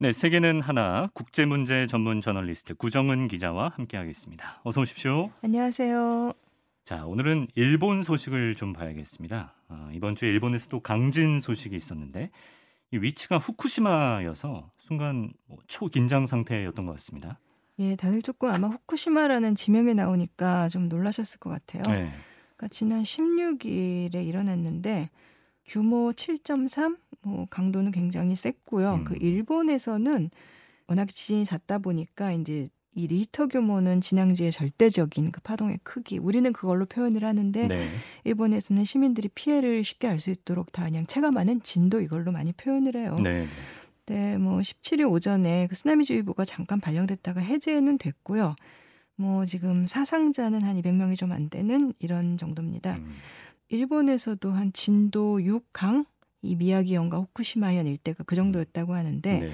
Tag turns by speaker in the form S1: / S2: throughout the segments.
S1: 네, 세계는 하나 국제 문제 전문 저널리스트 구정은 기자와 함께하겠습니다. 어서 오십시오.
S2: 안녕하세요.
S1: 자, 오늘은 일본 소식을 좀 봐야겠습니다. 아, 이번 주에 일본에서도 강진 소식이 있었는데 이 위치가 후쿠시마여서 순간 뭐 초긴장 상태였던 것 같습니다.
S2: 예, 다들 조금 아마 후쿠시마라는 지명이 나오니까 좀 놀라셨을 것 같아요.
S1: 네.
S2: 그러니까 지난 16일에 일어났는데 규모 7.3, 뭐 강도는 굉장히 셌고요.
S1: 음.
S2: 그 일본에서는 워낙 지진이 잦다 보니까 이제 이 리터 규모는 진앙지의 절대적인 그 파동의 크기, 우리는 그걸로 표현을 하는데
S1: 네.
S2: 일본에서는 시민들이 피해를 쉽게 알 수 있도록 다 그냥 체감하는 진도 이걸로 많이 표현을 해요.
S1: 네.
S2: 네, 뭐 17일 오전에 그 쓰나미주의보가 잠깐 발령됐다가 해제는 됐고요. 뭐 지금 사상자는 한 200명이 좀 안 되는 이런 정도입니다.
S1: 음.
S2: 일본에서도 한 진도 6강 이 미야기현과 후쿠시마현 일대가 그 정도였다고 하는데
S1: 네.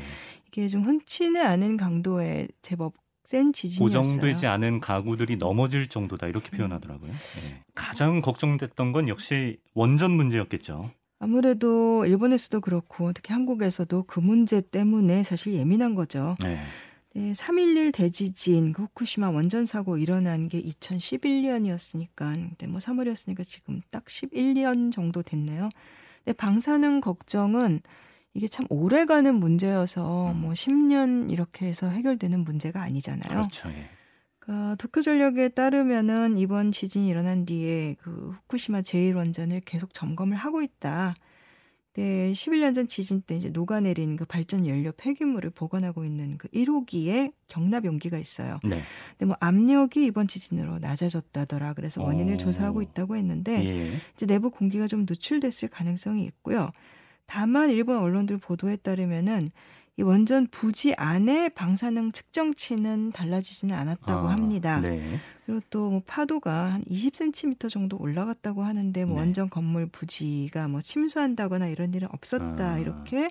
S2: 이게 좀 흔치는 않은 강도의 제법 센 지진이었어요.
S1: 고정되지 않은 가구들이 넘어질 정도다 이렇게 표현하더라고요. 네. 가장 걱정됐던 건 역시 원전 문제였겠죠.
S2: 아무래도 일본에서도 그렇고 특히 한국에서도 그 문제 때문에 사실 예민한 거죠.
S1: 네.
S2: 네, 3.11 대지진, 그 후쿠시마 원전 사고 일어난 게 2011년이었으니까, 근데 뭐 3월이었으니까 지금 딱 11년 정도 됐네요. 근데 방사능 걱정은 이게 참 오래가는 문제여서
S1: 음.
S2: 뭐 10년 이렇게 해서 해결되는 문제가 아니잖아요.
S1: 그렇죠. 예.
S2: 그러니까 도쿄 전력에 따르면은 이번 지진이 일어난 뒤에 그 후쿠시마 제1원전을 계속 점검을 하고 있다. 네, 11년 전 지진 때 이제 녹아내린 그 발전 연료 폐기물을 보관하고 있는 그 1호기에 경납 용기가 있어요.
S1: 네.
S2: 근데 뭐 압력이 이번 지진으로 낮아졌다더라. 그래서 원인을
S1: 어.
S2: 조사하고 있다고 했는데
S1: 예.
S2: 이제 내부 공기가 좀 누출됐을 가능성이 있고요. 다만 일본 언론들 보도에 따르면은 이 원전 부지 안에 방사능 측정치는 달라지지는 않았다고
S1: 아,
S2: 합니다.
S1: 네.
S2: 그리고 또 뭐 파도가 한 20cm 정도 올라갔다고 하는데 뭐
S1: 네.
S2: 원전 건물 부지가 뭐 침수한다거나 이런 일은 없었다
S1: 아.
S2: 이렇게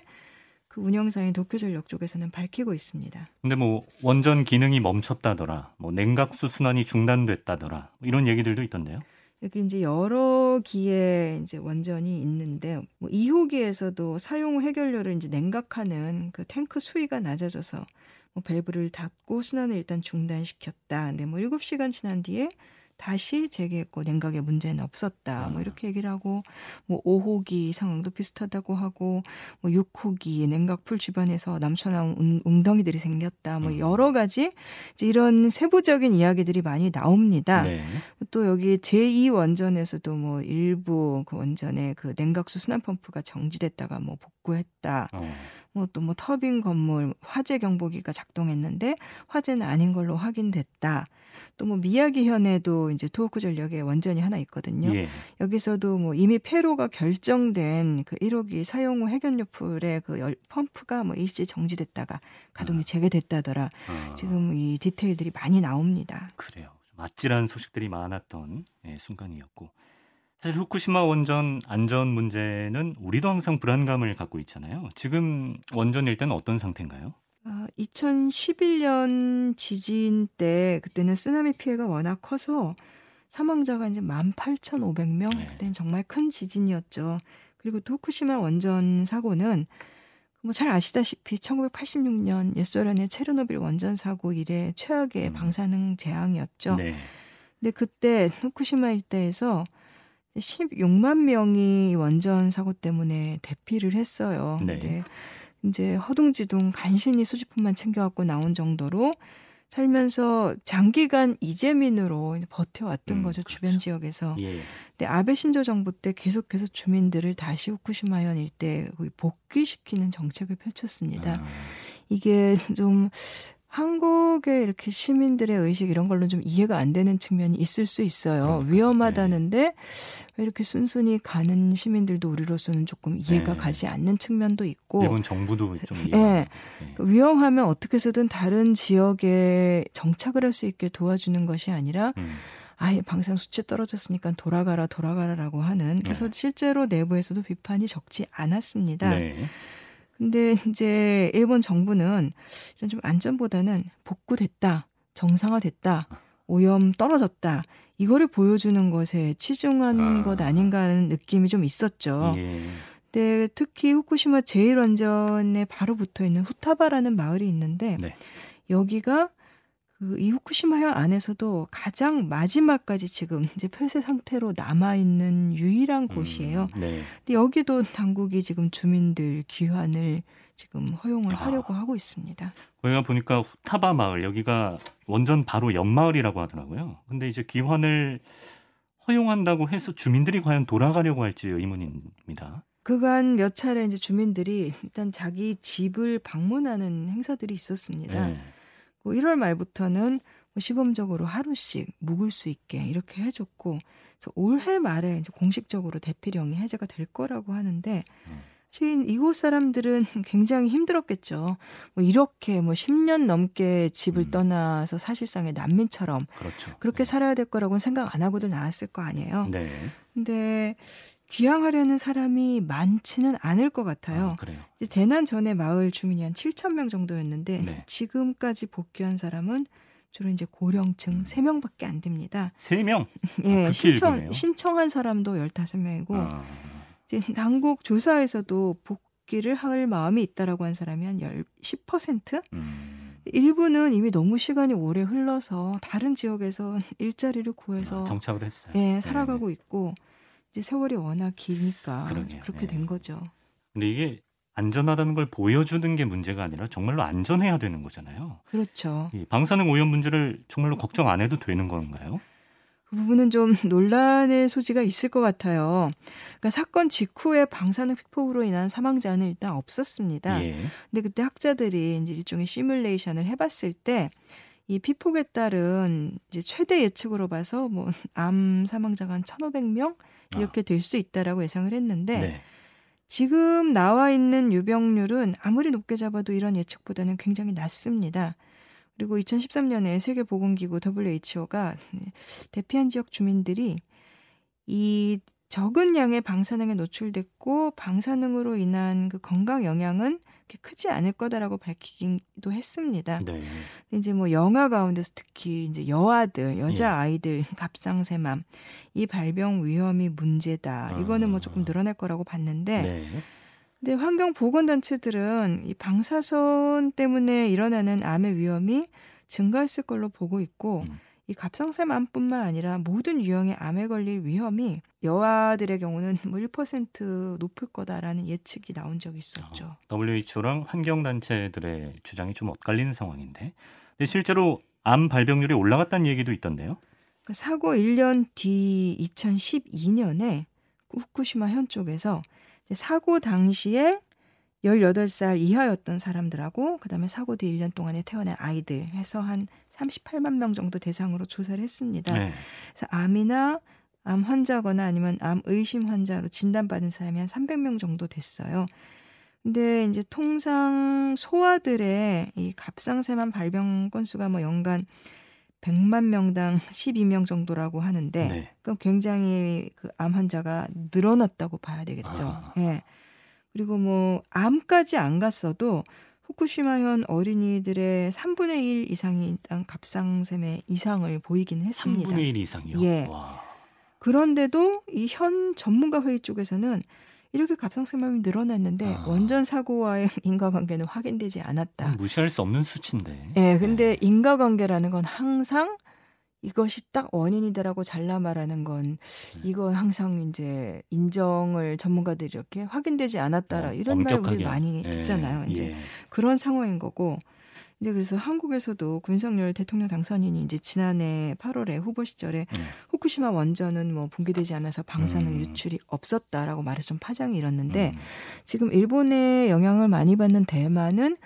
S2: 그 운영사인 도쿄전력 쪽에서는 밝히고 있습니다.
S1: 근데 뭐 원전 기능이 멈췄다더라, 뭐 냉각수 순환이 중단됐다더라 뭐 이런 얘기들도 있던데요.
S2: 여기 이제 여러 기의 이제 원전이 있는데 뭐 2호기에서도 사용 후 해결료를 이제 냉각하는 그 탱크 수위가 낮아져서 뭐 밸브를 닫고 순환을 일단 중단시켰다. 근데 뭐 7시간 지난 뒤에 다시 재개했고 냉각에 문제는 없었다. 뭐
S1: 아.
S2: 이렇게 얘기를 하고 뭐 5호기 상황도 비슷하다고 하고 뭐 6호기 냉각풀 주변에서 남초나온 웅- 웅덩이들이 생겼다. 뭐
S1: 음.
S2: 여러 가지 이제 이런 세부적인 이야기들이 많이 나옵니다.
S1: 네.
S2: 또 여기 제2 원전에서도 뭐 일부 그 원전에 그 냉각수 순환 펌프가 정지됐다가 뭐 복구했다.
S1: 어.
S2: 뭐또뭐 터빈 건물 화재 경보기가 작동했는데 화재는 아닌 걸로 확인됐다. 또 뭐 미야기현에도 이제 토호쿠 전력에 원전이 하나 있거든요.
S1: 예.
S2: 여기서도 뭐 이미 폐로가 결정된 그 1호기 사용 후 해견료 풀의 그 열, 펌프가 뭐 일시 정지됐다가 가동이 재개됐다더라.
S1: 아,
S2: 지금 이 디테일들이 많이 나옵니다.
S1: 그래요. 좀 아찔한 소식들이 많았던 예, 순간이었고 사실 후쿠시마 원전 안전 문제는 우리도 항상 불안감을 갖고 있잖아요. 지금 원전 일대는 어떤 상태인가요?
S2: 아, 2011년 지진 때 그때는 쓰나미 피해가 워낙 커서 사망자가 이제 18,500명.
S1: 네.
S2: 그때는 정말 큰 지진이었죠. 그리고 또 후쿠시마 원전 사고는 뭐 잘 아시다시피 1986년 옛소련의 체르노빌 원전 사고 이래 최악의
S1: 음.
S2: 방사능 재앙이었죠.
S1: 네.
S2: 근데 그때 후쿠시마 일대에서 16만 명이 원전 사고 때문에 대피를 했어요.
S1: 네.
S2: 근데 이제 허둥지둥 간신히 수지품만 챙겨갖고 나온 정도로 살면서 장기간 이재민으로 버텨왔던
S1: 음,
S2: 거죠
S1: 그렇죠.
S2: 주변 지역에서.
S1: 예.
S2: 근데 아베 신조 정부 때 계속해서 주민들을 다시 후쿠시마현 일대 복귀시키는 정책을 펼쳤습니다.
S1: 아,
S2: 이게 좀 한국의 이렇게 시민들의 의식 이런 걸로 좀 이해가 안 되는 측면이 있을 수 있어요.
S1: 그러니까요. 네.
S2: 위험하다는데 왜 이렇게 순순히 가는 시민들도 우리로서는 조금 이해가
S1: 네.
S2: 가지 않는 측면도 있고
S1: 일본 정부도 좀
S2: 예. 그 위험하면 어떻게 해서든 다른 지역에 정착을 할 수 있게 도와주는 것이 아니라
S1: 음,
S2: 아예 방사능 수치 떨어졌으니까 돌아가라 돌아가라라고 하는 그래서
S1: 네.
S2: 실제로 내부에서도 비판이 적지 않았습니다.
S1: 네.
S2: 근데 이제 일본 정부는 이런 좀 안전보다는 복구됐다, 정상화됐다, 오염 떨어졌다 이거를 보여주는 것에 치중한
S1: 아.
S2: 것 아닌가 하는 느낌이 좀 있었죠.
S1: 예.
S2: 네, 특히 후쿠시마 제1원전에 바로 붙어 있는 후타바라는 마을이 있는데
S1: 네.
S2: 여기가 그 이 후쿠시마 현 안에서도 가장 마지막까지 지금 이제 폐쇄 상태로 남아 있는 유일한 곳이에요.
S1: 음, 네.
S2: 근데 여기도 당국이 지금 주민들 귀환을 지금 허용을
S1: 아.
S2: 하려고 하고 있습니다.
S1: 거기가 보니까 후타바 마을 여기가 원전 바로 옆 마을이라고 하더라고요. 근데 이제 귀환을 허용한다고 해서 주민들이 과연 돌아가려고 할지 의문입니다.
S2: 그간 몇 차례 이제 주민들이 일단 자기 집을 방문하는 행사들이 있었습니다.
S1: 네.
S2: 뭐 1월 말부터는 뭐 시범적으로 하루씩 묵을 수 있게 이렇게 해줬고, 그래서 올해 말에 이제 공식적으로 대피령이 해제가 될 거라고 하는데,
S1: 음.
S2: 사실 이곳 사람들은 굉장히 힘들었겠죠. 뭐 이렇게 뭐 10년 넘게 집을
S1: 음.
S2: 떠나서 사실상의 난민처럼
S1: 그렇죠.
S2: 그렇게 살아야 될 거라고는 생각 안 하고도 나왔을 거 아니에요.
S1: 네.
S2: 근데 귀향하려는 사람이 많지는 않을 것 같아요.
S1: 아,
S2: 재난 전에 마을 주민이 한 7천 명 정도였는데
S1: 네.
S2: 지금까지 복귀한 사람은 주로 이제 고령층
S1: 음.
S2: 3명밖에 안 됩니다.
S1: 세 명.
S2: 예,
S1: 극히
S2: 신청
S1: 일부네요.
S2: 신청한 사람도 15명이고
S1: 아,
S2: 이제 당국 조사에서도 복귀를 할 마음이 있다라고 한 사람이 한 10, 10%?
S1: 음,
S2: 일부는 이미 너무 시간이 오래 흘러서 다른 지역에서 일자리를 구해서
S1: 아, 정착을 했어요.
S2: 예, 살아가고 있고 이제 세월이 워낙 기니까
S1: 그러게요.
S2: 그렇게
S1: 예.
S2: 된 거죠.
S1: 근데 이게 안전하다는 걸 보여주는 게 문제가 아니라 정말로 안전해야 되는 거잖아요.
S2: 그렇죠.
S1: 이 방사능 오염 문제를 정말로 걱정 안 해도 되는 건가요?
S2: 그 부분은 좀 논란의 소지가 있을 것 같아요. 그러니까 사건 직후에 방사능 피폭으로 인한 사망자는 일단 없었습니다.
S1: 예.
S2: 근데 그때 학자들이 이제 일종의 시뮬레이션을 해봤을 때 이 피폭에 따른 이제 최대 예측으로 봐서 뭐 암 사망자가 한 1,500명 이렇게 될수 있다라고 예상을 했는데
S1: 아. 네.
S2: 지금 나와 있는 유병률은 아무리 높게 잡아도 이런 예측보다는 굉장히 낮습니다. 그리고 2013년에 세계보건기구 WHO가 대피한 지역 주민들이 이 적은 양의 방사능에 노출됐고 방사능으로 인한 그 건강 영향은 크지 않을 거다라고 밝히기도 했습니다.
S1: 네.
S2: 이제 뭐 영아 가운데서 특히 이제 여아들, 여자
S1: 예.
S2: 아이들 갑상샘암 이 발병 위험이 문제다. 이거는 뭐 조금
S1: 아.
S2: 늘어날 거라고 봤는데
S1: 네.
S2: 근데 환경 보건 단체들은 이 방사선 때문에 일어나는 암의 위험이 증가했을 걸로 보고 있고
S1: 음.
S2: 이 갑상샘암뿐만 아니라 모든 유형의 암에 걸릴 위험이 여아들의 경우는 뭐 1% 높을 거다라는 예측이 나온 적이 있었죠.
S1: 어, WHO랑 환경 단체들의 주장이 좀 엇갈리는 상황인데, 근데 실제로 암 발병률이 올라갔다는 얘기도 있던데요.
S2: 그 사고 1년 뒤 2012년에 후쿠시마 현 쪽에서 사고 당시에 18살 이하였던 사람들하고 그다음에 사고 뒤 1년 동안에 태어난 아이들 해서 한 38만 명 정도 대상으로 조사를 했습니다.
S1: 네.
S2: 그래서 암이나 암 환자거나 아니면 암 의심 환자로 진단받은 사람이 한 300명 정도 됐어요. 근데 이제 통상 소아들의 이 갑상샘암 발병 건수가 뭐 연간 100만 명당 12명 정도라고 하는데
S1: 네.
S2: 그럼 굉장히 그 암 환자가 늘어났다고 봐야 되겠죠.
S1: 아.
S2: 예. 그리고 뭐 암까지 안 갔어도 후쿠시마현 어린이들의 3분의 1 이상이 일단 갑상샘의 이상을 보이긴 했습니다.
S1: 3분의 1 이상이요.
S2: 예.
S1: 와.
S2: 그런데도 이 현 전문가 회의 쪽에서는 이렇게 갑상샘암이 늘어났는데
S1: 아.
S2: 원전 사고와의 인과관계는 확인되지 않았다.
S1: 무시할 수 없는 수치인데.
S2: 예, 근데 인과관계라는 건 항상 이것이 딱 원인이다라고 잘라 말하는 건
S1: 네.
S2: 이건 항상 이제 인정을 전문가들이 이렇게 확인되지 않았다라
S1: 어,
S2: 이런 말 우리. 많이
S1: 예,
S2: 듣잖아요. 이제
S1: 예.
S2: 그런 상황인 거고 이제 그래서 한국에서도 윤석열 대통령 당선인이 이제 지난해 8월에 후보 시절에
S1: 예.
S2: 후쿠시마 원전은 뭐 붕괴되지 않아서 방사능
S1: 음.
S2: 유출이 없었다라고 말해서 좀 파장이 일었는데
S1: 음.
S2: 지금 일본의 영향을 많이 받는 대만은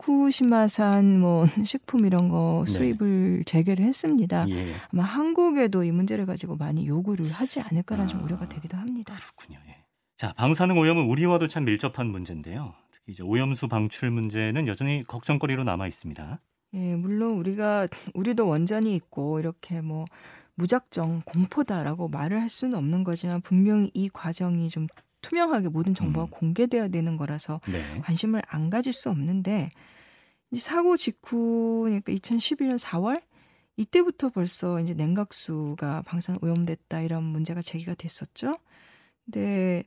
S2: 후쿠시마산 뭐 식품 이런 거
S1: 네.
S2: 수입을 재개를 했습니다.
S1: 예.
S2: 아마 한국에도 이 문제를 가지고 많이 요구를 하지 않을까라는 좀
S1: 아.
S2: 우려가 되기도 합니다.
S1: 그렇군요. 예. 자, 방사능 오염은 우리와도 참 밀접한 문제인데요. 특히 이제 오염수 방출 문제는 여전히 걱정거리로 남아 있습니다.
S2: 예, 물론 우리가 우리도 원전이 있고 이렇게 뭐 무작정 공포다라고 말을 할 수는 없는 거지만 분명히 이 과정이 좀 투명하게 모든 정보가
S1: 음.
S2: 공개돼야 되는 거라서
S1: 네.
S2: 관심을 안 가질 수 없는데 이 사고 직후 그러니까 2011년 4월 이때부터 벌써 이제 냉각수가 방사능 오염됐다 이런 문제가 제기가 됐었죠. 근데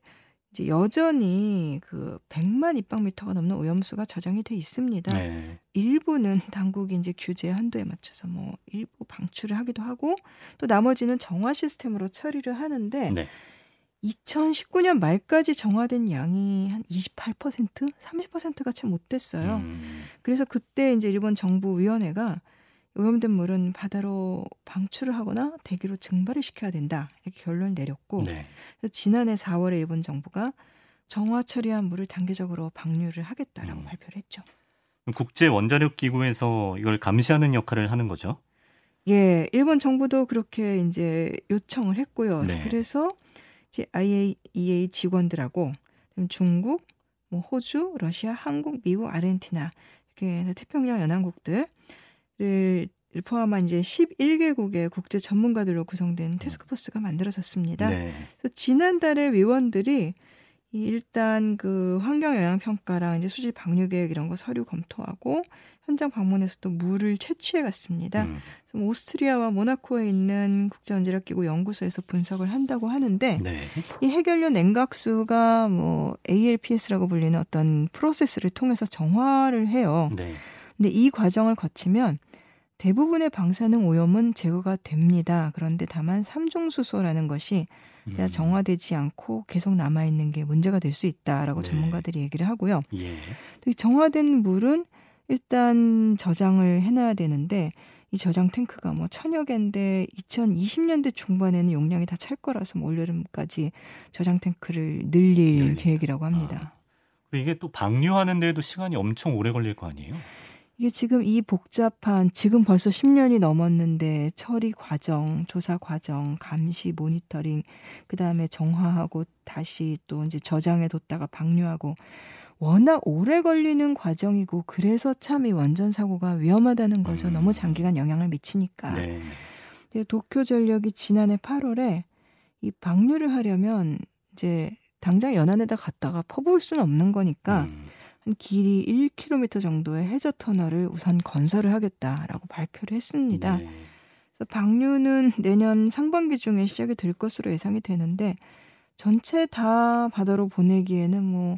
S2: 이제 여전히 그 100만 입방미터가 넘는 오염수가 저장이 돼 있습니다.
S1: 네.
S2: 일부는 당국이 이제 규제 한도에 맞춰서 뭐 일부 방출을 하기도 하고 또 나머지는 정화 시스템으로 처리를 하는데
S1: 네.
S2: 2019년 말까지 정화된 양이 한 28%, 30%가 채 못 됐어요.
S1: 음.
S2: 그래서 그때 이제 일본 정부 위원회가 오염된 물은 바다로 방출을 하거나 대기로 증발을 시켜야 된다 이렇게 결론을 내렸고
S1: 네.
S2: 지난해 4월에 일본 정부가 정화 처리한 물을 단계적으로 방류를 하겠다라고
S1: 음.
S2: 발표를 했죠.
S1: 국제 원자력 기구에서 이걸 감시하는 역할을 하는 거죠.
S2: 예, 일본 정부도 그렇게 이제 요청을 했고요.
S1: 네.
S2: 그래서 IAEA 직원들하고 중국, 뭐 호주, 러시아, 한국, 미국, 아르헨티나 이렇게 태평양 연안국들을 포함한 이제 11개국의 국제 전문가들로 구성된 테스크포스가 만들어졌습니다.
S1: 네.
S2: 그래서 지난달에 위원들이 이 일단 그 환경 영향 평가랑 이제 수질 방류 계획 이런 거 서류 검토하고 현장 방문해서 또 물을 채취해 갔습니다.
S1: 음.
S2: 그래서 뭐 오스트리아와 모나코에 있는 국제 원자력 기구 연구소에서 분석을 한다고 하는데
S1: 네.
S2: 이 해결료 냉각수가 뭐 ALPS라고 불리는 어떤 프로세스를 통해서 정화를 해요.
S1: 네.
S2: 근데 이 과정을 거치면 대부분의 방사능 오염은 제거가 됩니다. 그런데 다만 삼중수소라는 것이
S1: 음.
S2: 정화되지 않고 계속 남아 있는 게 문제가 될 수 있다라고
S1: 네.
S2: 전문가들이 얘기를 하고요.
S1: 예.
S2: 또 정화된 물은 일단 저장을 해놔야 되는데 이 저장 탱크가 뭐 천여 개인데 2020년대 중반에는 용량이 다 찰 거라서 뭐 올여름까지 저장 탱크를 늘릴
S1: 늘린다.
S2: 계획이라고 합니다.
S1: 그리고 이게 또 방류하는 데에도 시간이 엄청 오래 걸릴 거 아니에요?
S2: 이게 지금 이 복잡한 지금 벌써 10년이 넘었는데 처리 과정, 조사 과정, 감시, 모니터링, 그 다음에 정화하고 다시 또 이제 저장해 뒀다가 방류하고 워낙 오래 걸리는 과정이고 그래서 참 이 원전 사고가 위험하다는 거죠.
S1: 음.
S2: 너무 장기간 영향을 미치니까.
S1: 네.
S2: 도쿄 전력이 지난해 8월에 이 방류를 하려면 이제 당장 연안에다 갔다가 퍼부을 수는 없는 거니까
S1: 음.
S2: 한 길이 1km 정도의 해저 터널을 우선 건설을 하겠다라고 발표를 했습니다.
S1: 네.
S2: 그래서 방류는 내년 상반기 중에 시작이 될 것으로 예상이 되는데 전체 다 바다로 보내기에는 뭐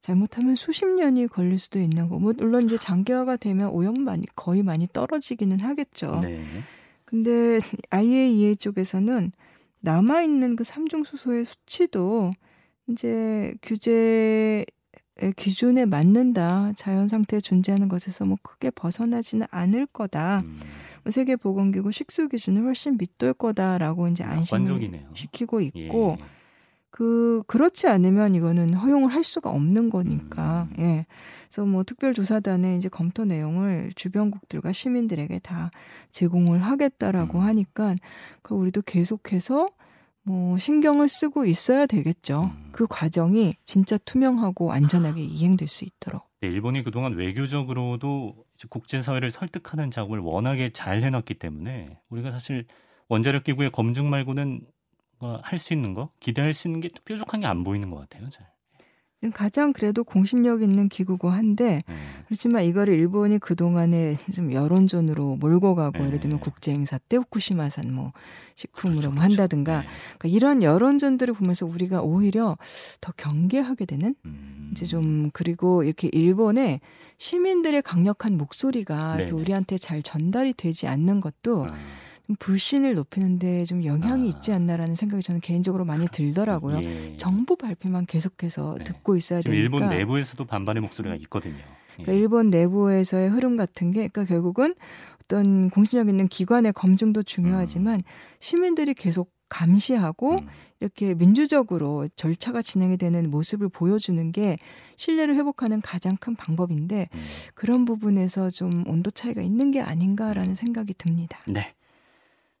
S2: 잘못하면 수십 년이 걸릴 수도 있는 거. 뭐 물론 이제 장기화가 되면 오염 많이 거의 많이 떨어지기는 하겠죠.
S1: 네.
S2: 근데 IAEA 쪽에서는 남아 있는 그 삼중 수소의 수치도 이제 규제 기준에 맞는다. 자연 상태에 존재하는 것에서 뭐 크게 벗어나지는 않을 거다.
S1: 음.
S2: 뭐 세계 보건기구 식수 기준을 훨씬 밑돌 거다라고 이제 안심을
S1: 낙관적이네요.
S2: 시키고
S1: 예.
S2: 있고 그 그렇지 않으면 이거는 허용을 할 수가 없는 거니까
S1: 음.
S2: 예. 그래서 뭐 특별조사단에 이제 검토 내용을 주변국들과 시민들에게 다 제공을 하겠다라고
S1: 음.
S2: 하니까 그 우리도 계속해서 뭐 신경을 쓰고 있어야 되겠죠.
S1: 음.
S2: 그 과정이 진짜 투명하고 안전하게 이행될 수 있도록.
S1: 네, 일본이 그동안 외교적으로도 국제사회를 설득하는 작업을 워낙에 잘 해놨기 때문에 우리가 사실 원자력 기구의 검증 말고는 할 수 있는 거, 기대할 수 있는 게 뾰족한 게 안 보이는 것 같아요. 잘.
S2: 가장 그래도 공신력 있는 기구고 한데
S1: 네.
S2: 그렇지만 이거를 일본이 그 동안에 좀 여론전으로 몰고 가고
S1: 네.
S2: 예를 들면 국제 행사 때 후쿠시마산 뭐 식품으로
S1: 그렇죠,
S2: 뭐
S1: 그렇죠.
S2: 한다든가
S1: 네.
S2: 그러니까 이런 여론전들을 보면서 우리가 오히려 더 경계하게 되는
S1: 음.
S2: 이제 좀 그리고 이렇게 일본의 시민들의 강력한 목소리가. 이렇게 우리한테 잘 전달이 되지 않는 것도
S1: 아,
S2: 좀 불신을 높이는데 좀 영향이
S1: 아.
S2: 있지 않나라는 생각이 저는 개인적으로 많이 들더라고요.
S1: 예.
S2: 정보 발표만 계속해서
S1: 네.
S2: 듣고 있어야 되니까.
S1: 일본 내부에서도 반반의 목소리가 있거든요. 예.
S2: 그러니까 일본 내부에서의 흐름 같은 게 그러니까 결국은 어떤 공신력 있는 기관의 검증도 중요하지만 시민들이 계속 감시하고
S1: 음.
S2: 이렇게 민주적으로 절차가 진행이 되는 모습을 보여주는 게 신뢰를 회복하는 가장 큰 방법인데
S1: 음.
S2: 그런 부분에서 좀 온도 차이가 있는 게 아닌가라는 생각이 듭니다.
S1: 네.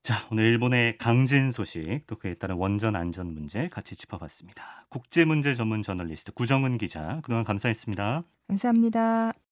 S1: 자, 오늘 일본의 강진 소식 또 그에 따른 원전 안전 문제 같이 짚어봤습니다. 국제 문제 전문 저널리스트 구정은 기자 그동안 감사했습니다.
S2: 감사합니다.